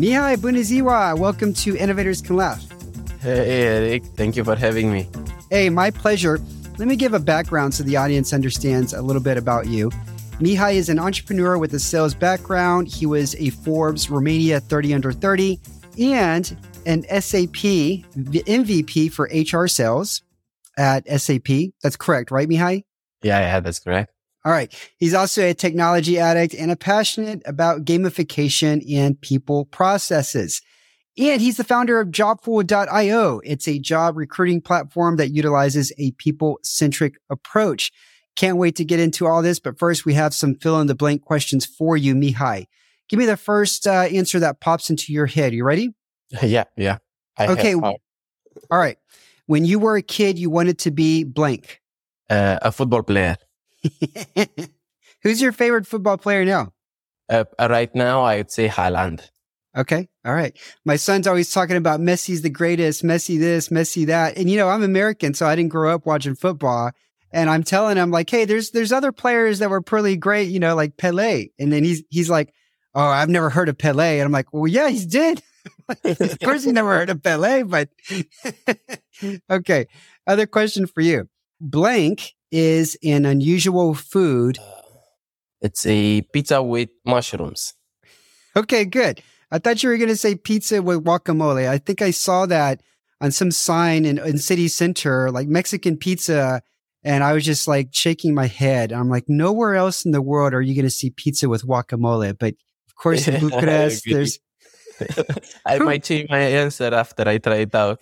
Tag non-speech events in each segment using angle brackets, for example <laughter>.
Mihai Buniziwa, welcome to Innovators Can Laugh. Hey, Eric. Thank you for having me. Hey, my pleasure. Let me give a background so the audience understands a little bit about you. Mihai is an entrepreneur with a sales background. He was a Forbes Romania 30 under 30 and an SAP the MVP for HR sales at SAP. That's correct, right, Mihai? Yeah, yeah, that's correct. All right. He's also a technology addict and a passionate about gamification and people processes. And he's the founder of jobful.io. It's a job recruiting platform that utilizes a people centric approach. Can't wait to get into all this. But first, we have some fill in the blank questions for you, Mihai. Give me the first uh, answer that pops into your head. You ready? <laughs> Yeah, yeah. I okay. All right. When you were a kid, you wanted to be blank. Uh, a football player. <laughs> Who's your favorite football player now? Uh, right now, I would say Haaland. Okay. All right. My son's always talking about Messi's the greatest, Messi this, Messi that. And you know, I'm American, so I didn't grow up watching football. And I'm telling him like, hey, there's there's other players that were pretty great, you know, like Pele. And then he's he's like, Oh, I've never heard of Pele. And I'm like, Well, yeah, he's <laughs> dead. of course he never heard of Pele, but <laughs> okay. Other question for you. Blank is an unusual food. Uh, it's a pizza with mushrooms. Okay, good. I thought you were going to say pizza with guacamole. I think I saw that on some sign in, in city center, like Mexican pizza. And I was just like shaking my head. I'm like, nowhere else in the world are you going to see pizza with guacamole. But of course, in <laughs> Bucharest, there's. <laughs> I might change my answer after I try it out.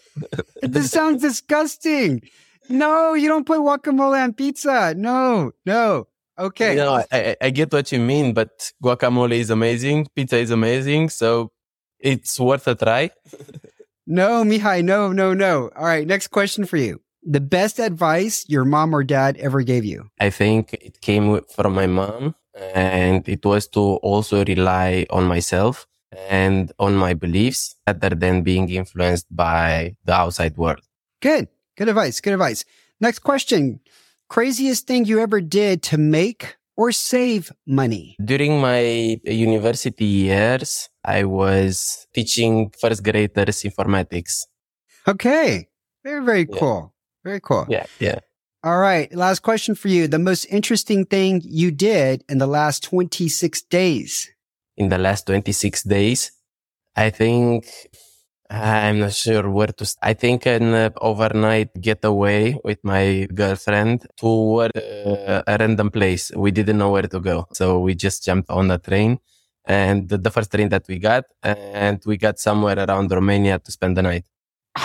this sounds disgusting. No, you don't put guacamole on pizza. No, no. Okay. No, I, I get what you mean, but guacamole is amazing. Pizza is amazing. So it's worth a try. <laughs> no, Mihai, no, no, no. All right. Next question for you. The best advice your mom or dad ever gave you? I think it came from my mom and it was to also rely on myself and on my beliefs rather than being influenced by the outside world. Good. Good advice. Good advice. Next question. Craziest thing you ever did to make or save money? During my university years, I was teaching first graders informatics. Okay. Very, very yeah. cool. Very cool. Yeah. Yeah. All right. Last question for you. The most interesting thing you did in the last 26 days? In the last 26 days, I think I'm not sure where to. St- I think an uh, overnight getaway with my girlfriend to uh, a random place. We didn't know where to go, so we just jumped on a train, and the, the first train that we got, and we got somewhere around Romania to spend the night.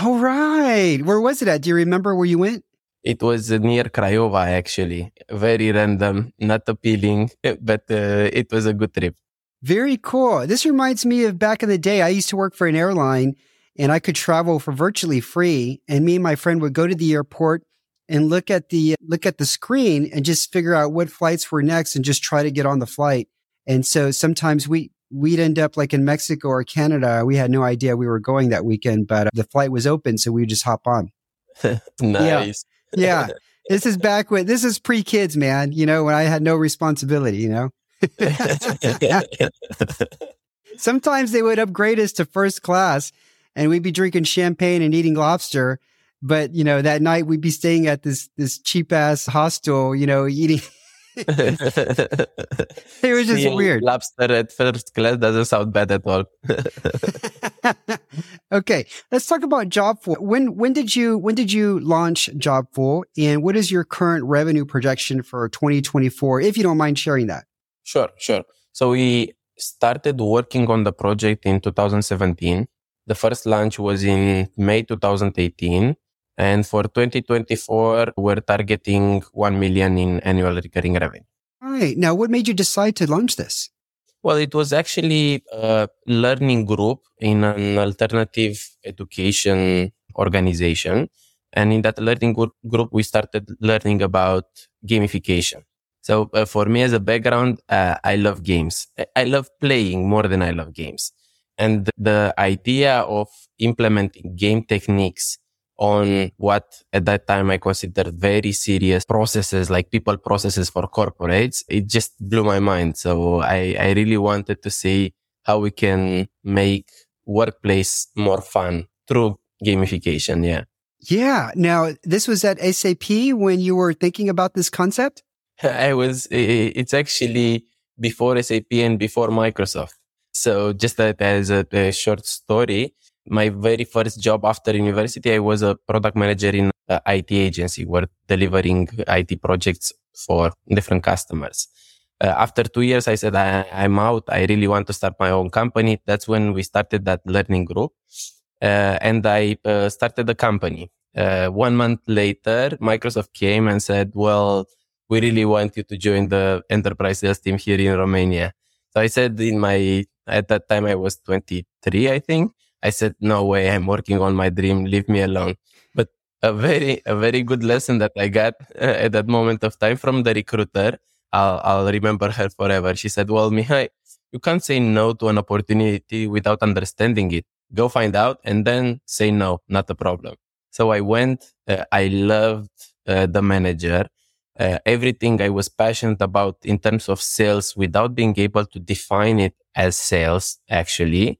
All right, where was it at? Do you remember where you went? It was near Craiova, actually. Very random, not appealing, <laughs> but uh, it was a good trip. Very cool. This reminds me of back in the day. I used to work for an airline and I could travel for virtually free. And me and my friend would go to the airport and look at the look at the screen and just figure out what flights were next and just try to get on the flight. And so sometimes we we'd end up like in Mexico or Canada. We had no idea we were going that weekend, but uh, the flight was open, so we just hop on. <laughs> nice. Yeah. <laughs> yeah. This is back when this is pre kids, man. You know, when I had no responsibility. You know. <laughs> Sometimes they would upgrade us to first class and we'd be drinking champagne and eating lobster. But you know, that night we'd be staying at this this cheap ass hostel, you know, eating. <laughs> <laughs> it was just Seeing weird. Lobster at first class doesn't sound bad at all. <laughs> okay, let's talk about Jobful. When when did you when did you launch Jobful, and what is your current revenue projection for 2024? If you don't mind sharing that. Sure, sure. So we started working on the project in 2017 the first launch was in May 2018. And for 2024, we're targeting 1 million in annual recurring revenue. All right. Now, what made you decide to launch this? Well, it was actually a learning group in an alternative education organization. And in that learning group, we started learning about gamification. So uh, for me as a background, uh, I love games. I love playing more than I love games. And the idea of implementing game techniques on what at that time I considered very serious processes, like people processes for corporates, it just blew my mind. So I, I really wanted to see how we can make workplace more fun through gamification. Yeah. Yeah. Now, this was at SAP when you were thinking about this concept? <laughs> I was, it's actually before SAP and before Microsoft. So just that as a, a, short story, my very first job after university, I was a product manager in an IT agency. We're delivering IT projects for different customers. Uh, after two years, I said, I, am out. I really want to start my own company. That's when we started that learning group. Uh, and I uh, started the company. Uh, one month later, Microsoft came and said, well, we really want you to join the enterprise sales team here in Romania. So I said in my, at that time I was 23, I think. I said, no way, I'm working on my dream. Leave me alone. But a very, a very good lesson that I got uh, at that moment of time from the recruiter. I'll, I'll remember her forever. She said, well, Mihai, you can't say no to an opportunity without understanding it. Go find out and then say no, not a problem. So I went, uh, I loved uh, the manager uh, everything I was passionate about in terms of sales without being able to define it as sales, actually.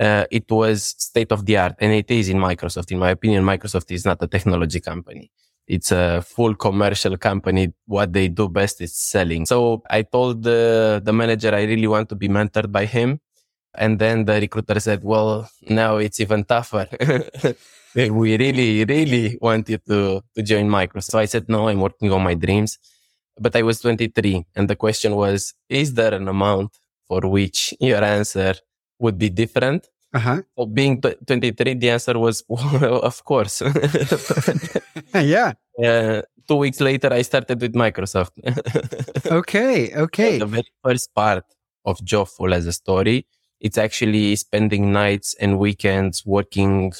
Uh, it was state of the art and it is in Microsoft. In my opinion, Microsoft is not a technology company. It's a full commercial company. What they do best is selling. So I told the, the manager I really want to be mentored by him. And then the recruiter said, well, now it's even tougher. <laughs> we really, really want you to, to join Microsoft. So I said, no, I'm working on my dreams. But I was 23. And the question was, is there an amount for which your answer would be different? Uh-huh. So being 23, the answer was, <laughs> well, of course. <laughs> yeah. Uh, two weeks later, I started with Microsoft. <laughs> okay. Okay. the very first part of Jobful as a story, it's actually spending nights and weekends working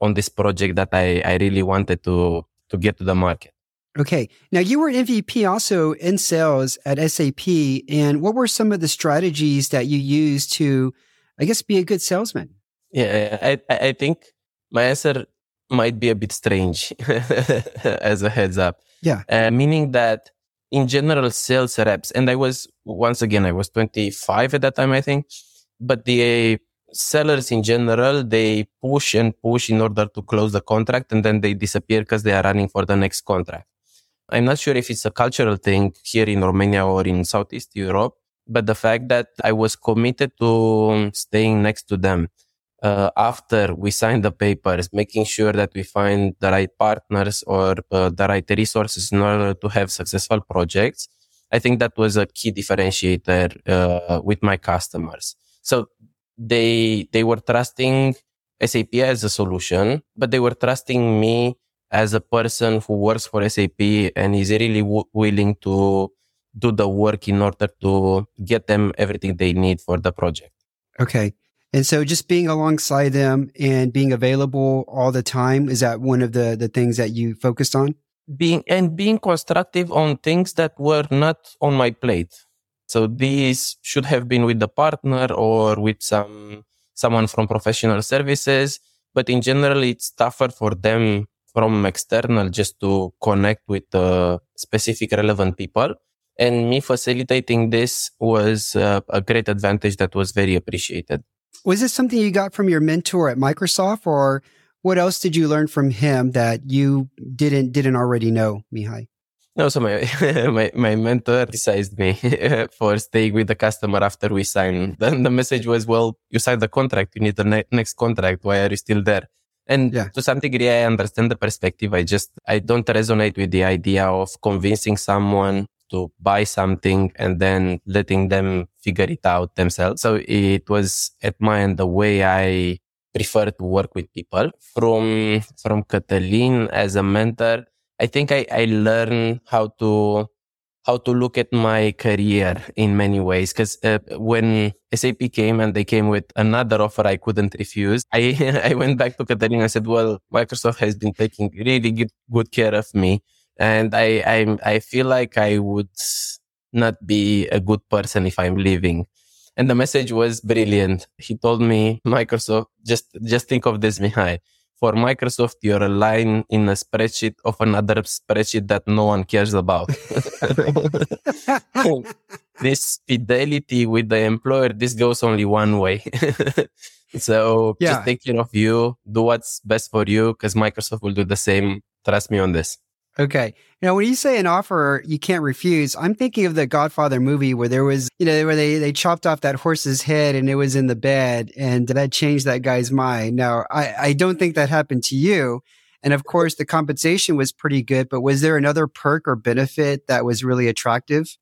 on this project that I, I really wanted to, to get to the market. Okay. Now you were an MVP also in sales at SAP. And what were some of the strategies that you used to, I guess, be a good salesman? Yeah, I, I think my answer might be a bit strange <laughs> as a heads up. Yeah. Uh, meaning that in general, sales reps, and I was, once again, I was 25 at that time, I think, but the sellers in general, they push and push in order to close the contract and then they disappear because they are running for the next contract. I'm not sure if it's a cultural thing here in Romania or in Southeast Europe, but the fact that I was committed to staying next to them uh, after we signed the papers, making sure that we find the right partners or uh, the right resources in order to have successful projects. I think that was a key differentiator uh, with my customers. So they they were trusting SAP as a solution, but they were trusting me as a person who works for SAP and is really w- willing to do the work in order to get them everything they need for the project. Okay. And so just being alongside them and being available all the time, is that one of the, the things that you focused on? Being and being constructive on things that were not on my plate. So these should have been with the partner or with some someone from professional services. But in general, it's tougher for them from external just to connect with uh, specific relevant people. And me facilitating this was uh, a great advantage that was very appreciated. Was this something you got from your mentor at Microsoft, or what else did you learn from him that you didn't didn't already know, Mihai? No, so my <laughs> my, my mentor criticized me <laughs> for staying with the customer after we signed. Then the message was, "Well, you signed the contract. You need the ne- next contract. Why are you still there?" And yeah. to some degree, I understand the perspective. I just I don't resonate with the idea of convincing someone to buy something and then letting them figure it out themselves. So it was at my end the way I prefer to work with people. From from Cătălin as a mentor I think I, I learned how to how to look at my career in many ways. Because uh, when SAP came and they came with another offer I couldn't refuse, I <laughs> I went back to Cătălin and said, "Well, Microsoft has been taking really good good care of me, and I I I feel like I would not be a good person if I'm leaving." And the message was brilliant. He told me, Microsoft, just just think of this, Mihai For Microsoft, you're a line in a spreadsheet of another spreadsheet that no one cares about. <laughs> this fidelity with the employer, this goes only one way. <laughs> so yeah. just take care of you, do what's best for you, because Microsoft will do the same. Trust me on this. Okay. Now, when you say an offer you can't refuse, I'm thinking of the Godfather movie where there was, you know, where they, they chopped off that horse's head and it was in the bed and that changed that guy's mind. Now, I, I don't think that happened to you. And of course, the compensation was pretty good, but was there another perk or benefit that was really attractive?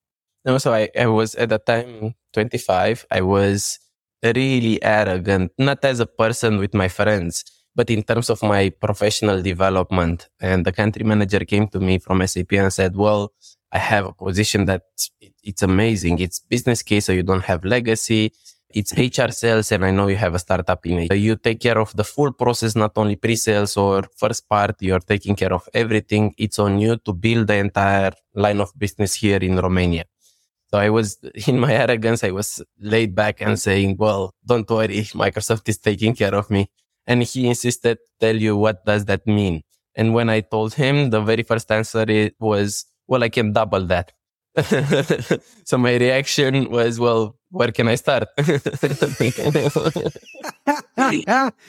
No, so I, I was at that time 25. I was really arrogant, not as a person with my friends but in terms of my professional development. And the country manager came to me from SAP and said, well, I have a position that it's amazing. It's business case, so you don't have legacy. It's HR sales, and I know you have a startup in it. You take care of the full process, not only pre-sales or first part. You're taking care of everything. It's on you to build the entire line of business here in Romania. So I was, <laughs> in my arrogance, I was laid back and saying, well, don't worry. Microsoft is taking care of me. And he insisted, tell you what does that mean? And when I told him, the very first answer it was, well, I can double that. <laughs> so my reaction was, well, where can I start? <laughs> <laughs>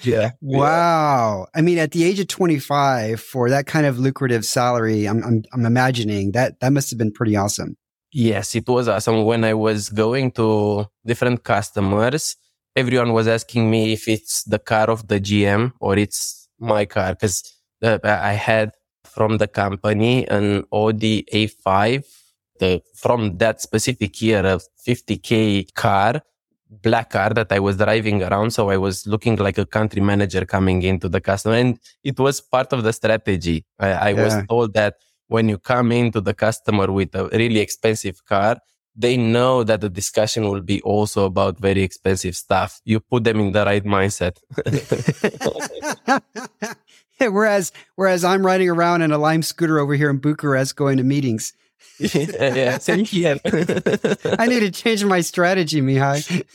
yeah. Wow. I mean, at the age of 25, for that kind of lucrative salary, I'm, I'm, I'm imagining that that must have been pretty awesome. Yes, it was awesome. When I was going to different customers, everyone was asking me if it's the car of the GM or it's my car because I had from the company an Audi A5, the, from that specific year, a 50k car, black car that I was driving around. So I was looking like a country manager coming into the customer, and it was part of the strategy. I, I yeah. was told that when you come into the customer with a really expensive car, they know that the discussion will be also about very expensive stuff. You put them in the right mindset. <laughs> whereas, whereas I'm riding around in a Lime scooter over here in Bucharest going to meetings. <laughs> yeah, yeah, same here. <laughs> I need to change my strategy, Mihai.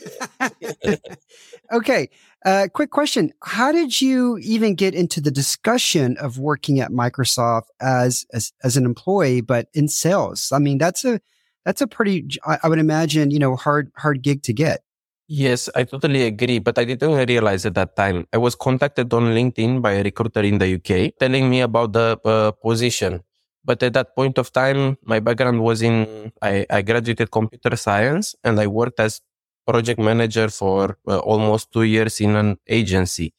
okay. Uh, quick question. How did you even get into the discussion of working at Microsoft as, as, as an employee, but in sales? I mean, that's a, that's a pretty, I would imagine, you know, hard, hard gig to get. Yes, I totally agree, but I didn't realize at that time. I was contacted on LinkedIn by a recruiter in the UK telling me about the uh, position. But at that point of time, my background was in, I, I graduated computer science and I worked as project manager for uh, almost two years in an agency,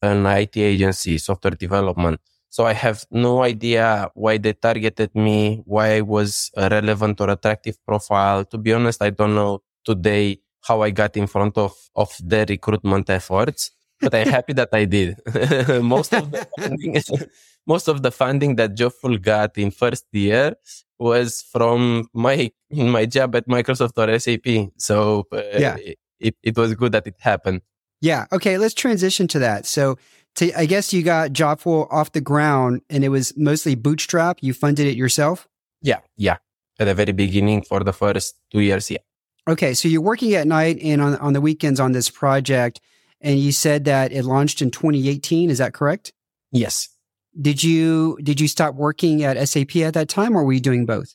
an IT agency, software development. So I have no idea why they targeted me, why I was a relevant or attractive profile. To be honest, I don't know today how I got in front of, of their recruitment efforts, but I'm happy that I did. <laughs> most of the funding, <laughs> most of the funding that Jobful got in first year was from my, my job at Microsoft or SAP. So uh, yeah. it, it was good that it happened. Yeah. Okay. Let's transition to that. So to, I guess you got Jobful off the ground and it was mostly bootstrap. You funded it yourself? Yeah. Yeah. At the very beginning for the first two years. Yeah. Okay. So you're working at night and on, on the weekends on this project. And you said that it launched in 2018. Is that correct? Yes. Did you, did you stop working at SAP at that time or were you doing both?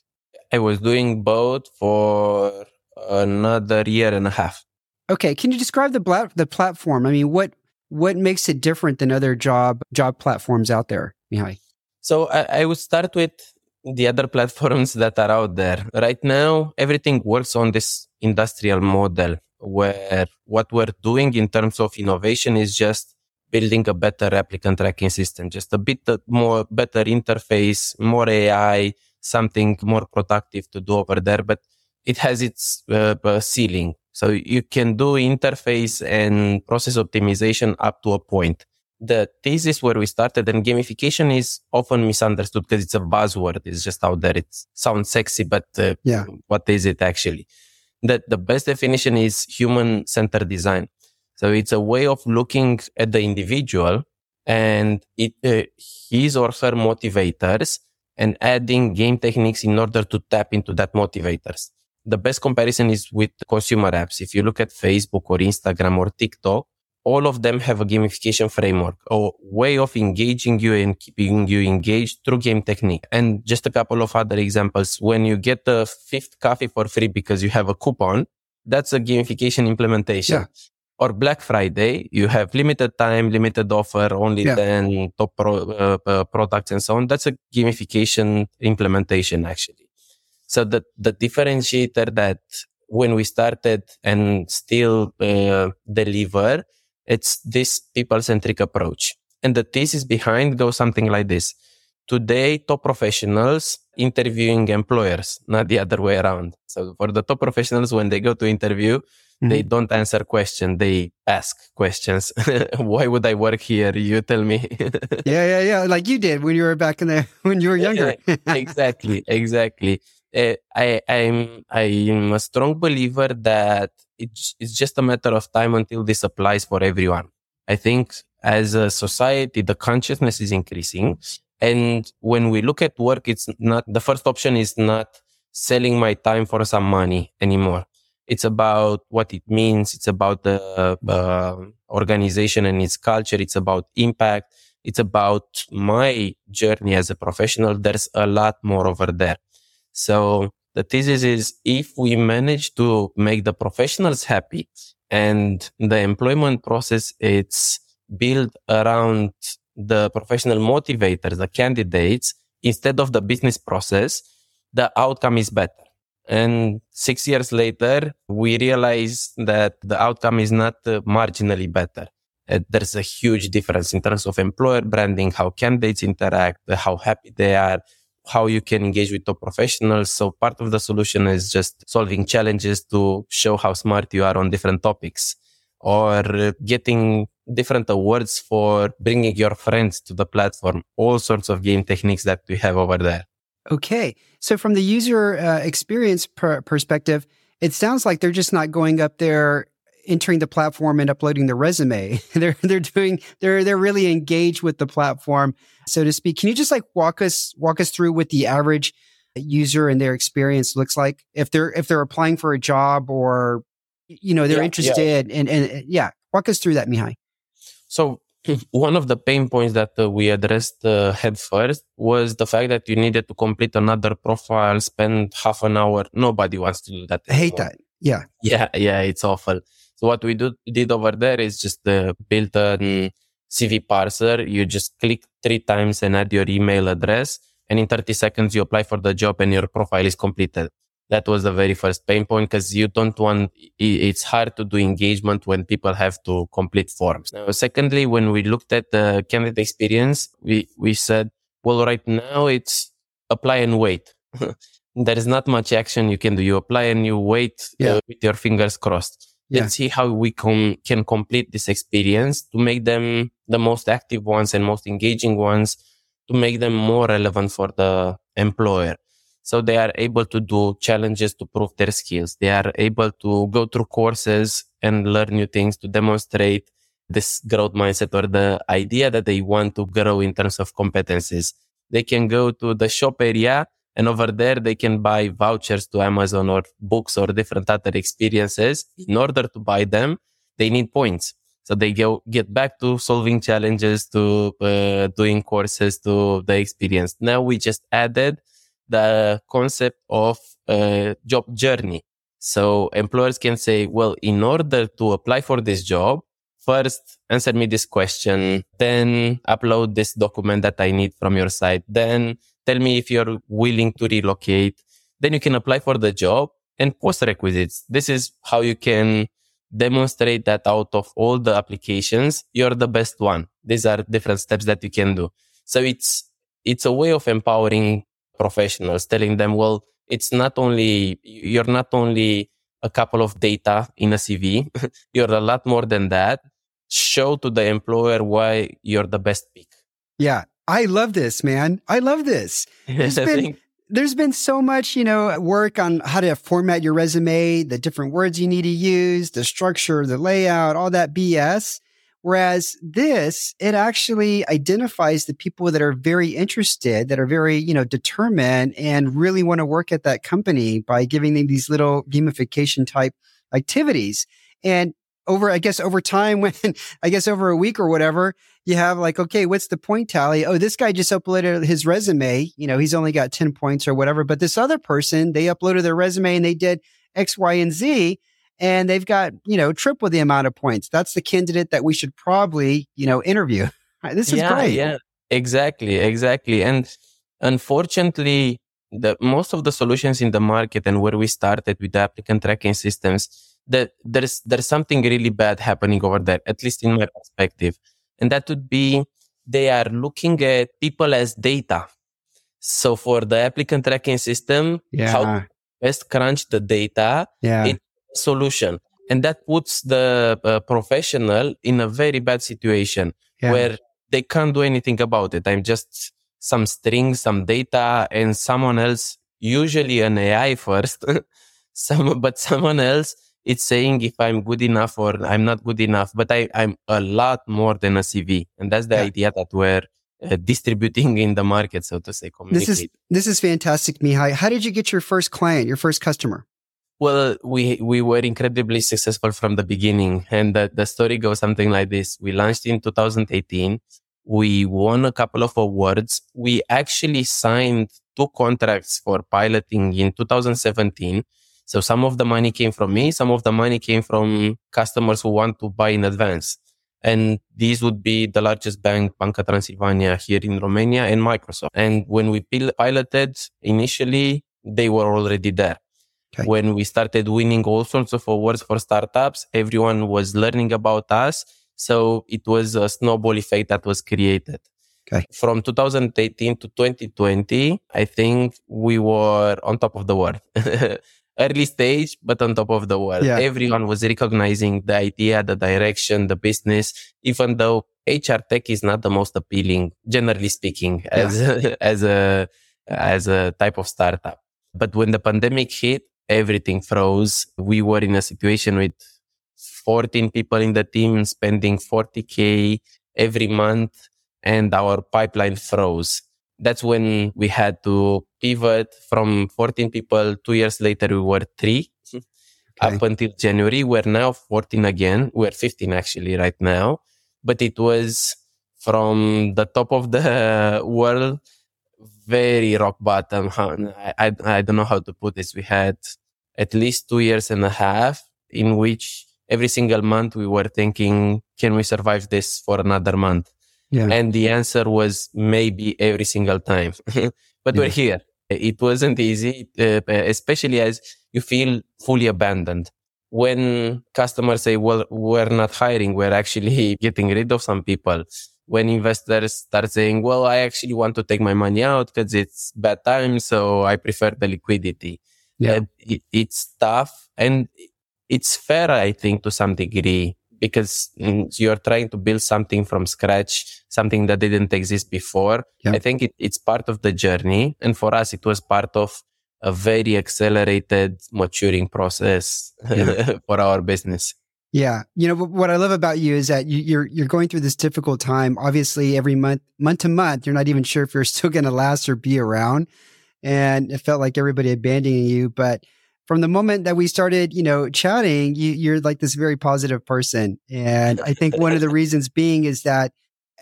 I was doing both for another year and a half. Okay. Can you describe the, the platform? I mean, what, what makes it different than other job job platforms out there, Mihai? So I, I would start with the other platforms <laughs> that are out there. Right now, everything works on this industrial model where what we're doing in terms of innovation is just building a better applicant tracking system, just a bit more better interface, more AI, something more productive to do over there. But it has its uh, uh ceiling. So you can do interface and process optimization up to a point. The thesis where we started and gamification is often misunderstood because it's a buzzword. It's just out there. It sounds sexy, but uh, yeah. what is it actually? That the best definition is human centered design. So it's a way of looking at the individual and it, uh, his or her motivators and adding game techniques in order to tap into that motivators the best comparison is with consumer apps. If you look at Facebook or Instagram or TikTok, all of them have a gamification framework, a way of engaging you and keeping you engaged through game technique. And just a couple of other examples. When you get the fifth coffee for free because you have a coupon, that's a gamification implementation. Yeah. Or Black Friday, you have limited time, limited offer, only yeah. 10 top pro, uh, uh, products and so on. That's a gamification implementation actually. So the, the differentiator that when we started and still uh, deliver it's this people centric approach. And the thesis behind goes something like this. Today, top professionals interviewing employers, not the other way around. So for the top professionals, when they go to interview, mm-hmm. they don't answer questions. They ask questions. <laughs> Why would I work here? You tell me. <laughs> yeah, yeah, yeah. Like you did when you were back in the, <laughs> when you were younger. exactly. Exactly. Uh, I, I'm a strong believer that it's, it's just a matter of time until this applies for everyone. I think as a society, the consciousness is increasing. And when we look at work, it's not, the first option is not selling my time for some money anymore. It's about what it means. It's about the uh, organization and its culture. It's about impact. It's about my journey as a professional. There's a lot more over there. So the thesis is if we manage to make the professionals happy and the employment process it's built around the professional motivators, the candidates, instead of the business process, the outcome is better. And six years later, we realize that the outcome is not uh, marginally better. Uh, there's a huge difference in terms of employer branding, how candidates interact, how happy they are, how you can engage with top professionals. So part of the solution is just solving challenges to show how smart you are on different topics or getting different awards for bringing your friends to the platform, all sorts of game techniques that we have over there. Okay. So from the user uh, experience per- perspective, it sounds like they're just not going up there entering the platform and uploading the resume. <laughs> they're they're doing they're they're really engaged with the platform, so to speak. Can you just like walk us walk us through what the average user and their experience looks like? If they're if they're applying for a job or you know they're yeah, interested yeah. And, and yeah walk us through that mihai. So <clears throat> one of the pain points that uh, we addressed uh, head first was the fact that you needed to complete another profile spend half an hour. Nobody wants to do that i hate that. Yeah. Yeah yeah it's awful so what we do, did over there is just uh, build a CV parser. You just click three times and add your email address. And in 30 seconds, you apply for the job and your profile is completed. That was the very first pain point because you don't want, it's hard to do engagement when people have to complete forms. Now, secondly, when we looked at the candidate experience, we, we said, well, right now it's apply and wait. <laughs> there is not much action you can do. You apply and you wait yeah. uh, with your fingers crossed yeah. let's see how we com- can complete this experience to make them the most active ones and most engaging ones to make them more relevant for the employer. So they are able to do challenges to prove their skills. They are able to go through courses and learn new things to demonstrate this growth mindset or the idea that they want to grow in terms of competencies. They can go to the shop area and over there, they can buy vouchers to Amazon or books or different other experiences. In order to buy them, they need points. So they go get back to solving challenges, to uh, doing courses, to the experience. Now we just added the concept of uh, job journey. So employers can say, well, in order to apply for this job, first answer me this question, then upload this document that I need from your site, then tell me if you're willing to relocate. Then you can apply for the job and post requisites. This is how you can demonstrate that out of all the applications, you're the best one. These are different steps that you can do. So it's, it's a way of empowering professionals, telling them, well, it's not only, you're not only a couple of data in a CV. <laughs> you're a lot more than that. Show to the employer why you're the best pick. Yeah. I love this, man. I love this. <laughs> There's been, there's been so much, you know, work on how to format your resume, the different words you need to use, the structure, the layout, all that BS. Whereas this, it actually identifies the people that are very interested, that are very, you know, determined and really want to work at that company by giving them these little gamification type activities. And over, I guess over time <laughs> when I guess over a week or whatever, you have like, okay, what's the point tally? Oh, this guy just uploaded his resume. You know, he's only got 10 points or whatever. But this other person, they uploaded their resume and they did X, Y, and Z. And they've got, you know, triple the amount of points. That's the candidate that we should probably, you know, interview. <laughs> This is yeah, great. Yeah, exactly. Exactly. And unfortunately, the most of the solutions in the market and where we started with the applicant tracking systems, that there's there's something really bad happening over there, at least in my perspective. And that would be they are looking at people as data. So for the applicant tracking system, yeah. how best crunch the data yeah. in solution. And that puts the uh, professional in a very bad situation yeah. where they can't do anything about it. I'm just some string, some data, and someone else, usually an AI first, <laughs> some, but someone else, it's saying if I'm good enough or I'm not good enough. But I, I'm a lot more than a CV, and that's the Yeah. idea that we're uh, distributing in the market, so to say. This is this is fantastic, Mihai. How did you get your first client, your first customer? Well, we we were incredibly successful from the beginning, and the, the story goes something like this: We launched in 2018. We won a couple of awards. We actually signed two contracts for piloting in 2017. So some of the money came from me, some of the money came from customers who want to buy in advance. And these would be the largest bank, Banca Transilvania here in Romania and Microsoft. And when we piloted initially, they were already there. Okay. When we started winning all sorts of awards for startups, everyone was learning about us. So it was a snowball effect that was created. Okay. From 2018 to 2020, I think we were on top of the world. <laughs> Early stage, but on top of the world. Yeah. Everyone was recognizing the idea, the direction, the business, even though HR tech is not the most appealing, generally speaking, as, <laughs> as a, as a type of startup. But when the pandemic hit, everything froze. We were in a situation with 14 people in the team spending 40k every month and our pipeline froze. That's when we had to pivot from 14 people. Two years later, we were three. Hmm. Okay. Up until January, we're now 14 again. We're 15 actually right now, but it was from the top of the <laughs> world, very rock bottom. I, I, I don't know how to put this. We had at least two years and a half in which every single month we were thinking, can we survive this for another month? Yeah. And the answer was maybe every single time. <laughs> but Yeah. we're here. It wasn't easy, uh, especially as you feel fully abandoned. When customers say, well, we're not hiring, we're actually <laughs> getting rid of some people. When investors start saying, well, I actually want to take my money out because it's bad time. So I prefer the liquidity. Yeah. Uh, it, it's tough and it's fair, I think, to some degree because mm, you're trying to build something from scratch, something that didn't exist before. Yeah. I think it, it's part of the journey. And for us, it was part of a very accelerated maturing process Yeah. <laughs> for our business. Yeah, you know what I love about you is that you, you're you're going through this difficult time. Obviously, every month, month to month, you're not even sure if you're <laughs> still going to last or be around, and it felt like everybody abandoning you. But from the moment that we started, you know, chatting, you, you're like this very positive person, and I think one of the reasons being is that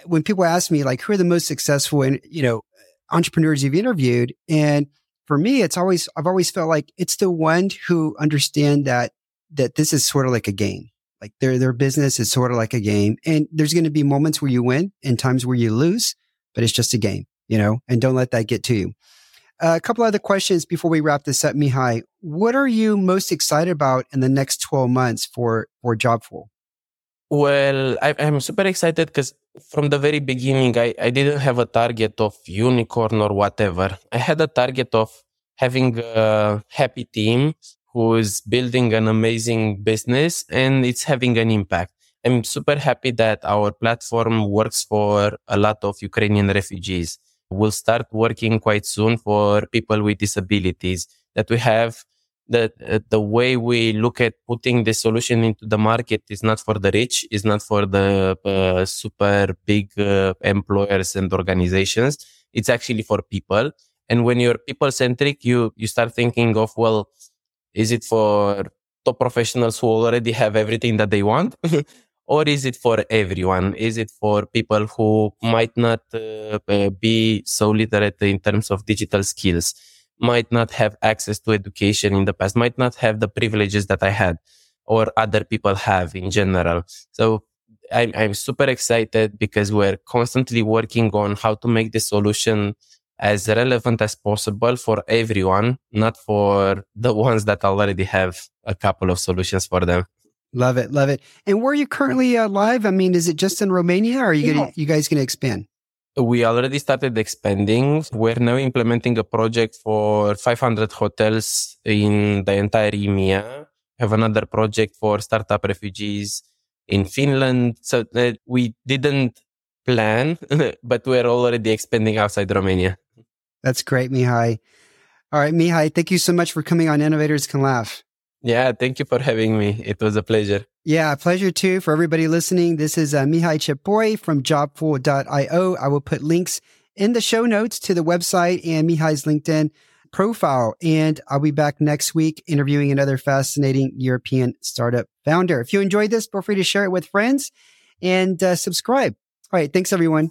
when people ask me like, who are the most successful and you know entrepreneurs you've interviewed, and for me, it's always I've always felt like it's the ones who understand that that this is sort of like a game. Like their their business is sort of like a game. And there's going to be moments where you win and times where you lose but it's just a game you know? And don't let that get to you. Uh, a couple other questions before we wrap this up mihai what are you most excited about in the next 12 months for for jobful Well, I, I'm super excited because from the very beginning, I, I didn't have a target of unicorn or whatever. I had a target of having a happy team who is building an amazing business and it's having an impact. I'm super happy that our platform works for a lot of Ukrainian refugees. We'll start working quite soon for people with disabilities that we have the uh, the way we look at putting the solution into the market is not for the rich, is not for the uh, super big uh, employers and organizations. It's actually for people. And when you're people centric, you you start thinking of well, is it for top professionals who already have everything that they want? <laughs> or is it for everyone? Is it for people who might not uh, uh, be so literate in terms of digital skills, might not have access to education in the past, might not have the privileges that I had or other people have in general? So I'm, I'm super excited because we're constantly working on how to make the solution as relevant as possible for everyone, not for the <laughs> ones that already have a couple of solutions for them. Love it, love it. And where are you currently uh, live? I mean, is it just in Romania, or are you yeah. gonna, you guys going to expand? We already started expanding. We're now implementing a project for 500 hotels in the entire EMEA. Have another project for startup refugees in Finland. So uh, we didn't plan, <laughs> but we're already expanding outside Romania. That's great, Mihai. All right, Mihai, thank you so much for coming on Innovators Can Laugh. Yeah, thank you for having me. It was a pleasure. Yeah, pleasure too for everybody listening. This is uh, Mihai Cepoi from jobful.io. I will put links in the show notes to the website and Mihai's LinkedIn profile. And I'll be back next week interviewing another fascinating European startup founder. If you enjoyed this, feel free to share it with friends and uh, subscribe. All right. Thanks, everyone.